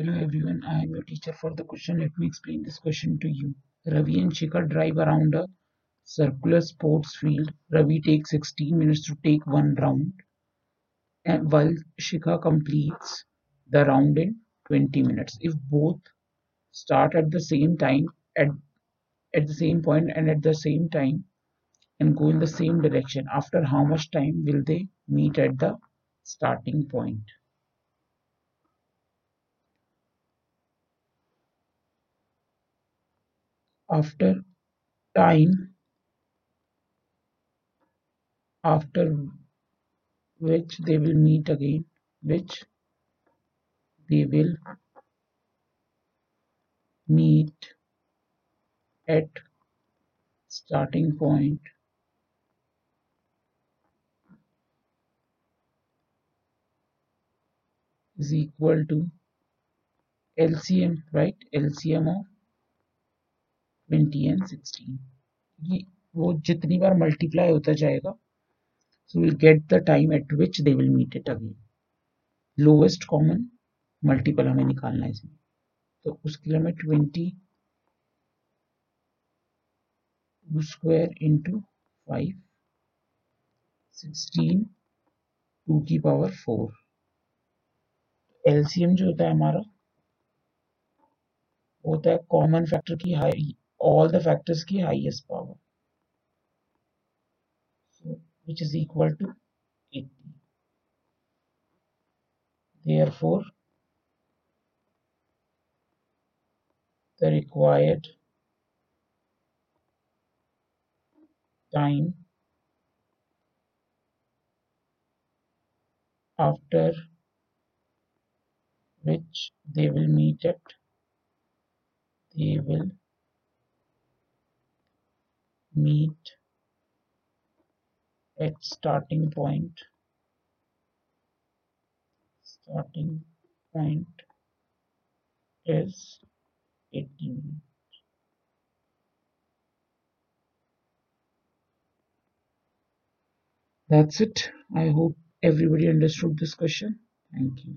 Hello everyone, I am your teacher for the question. Let me explain this question to you. Ravi and Shikha drive around a circular sports field. Ravi takes 16 minutes to take one round, and while Shikha completes the round in 20 minutes. If both start at the same time, at, at the same point, and at the same time, and go in the same direction, after how much time will they meet at the starting point? After time after which they will meet again which they will meet at starting point. Is equal to LCM right? LCM of twenty and sixteen ये वो जितनी बार multiply होता जाएगा, so we'll get the time at which they will meet it again. Lowest common multiple हमें निकालना है इसमें। तो उसके लिए हमें twenty two square into five sixteen two की पावर फोर एलसीएम जो होता है हमारा होता है कॉमन फैक्टर की हाई all the factors की highest power. So which is equal to 80 therefore the required time after which they will meet at they will meet at starting point. Starting point is 80 minutes. That's it. I hope everybody understood this question. Thank you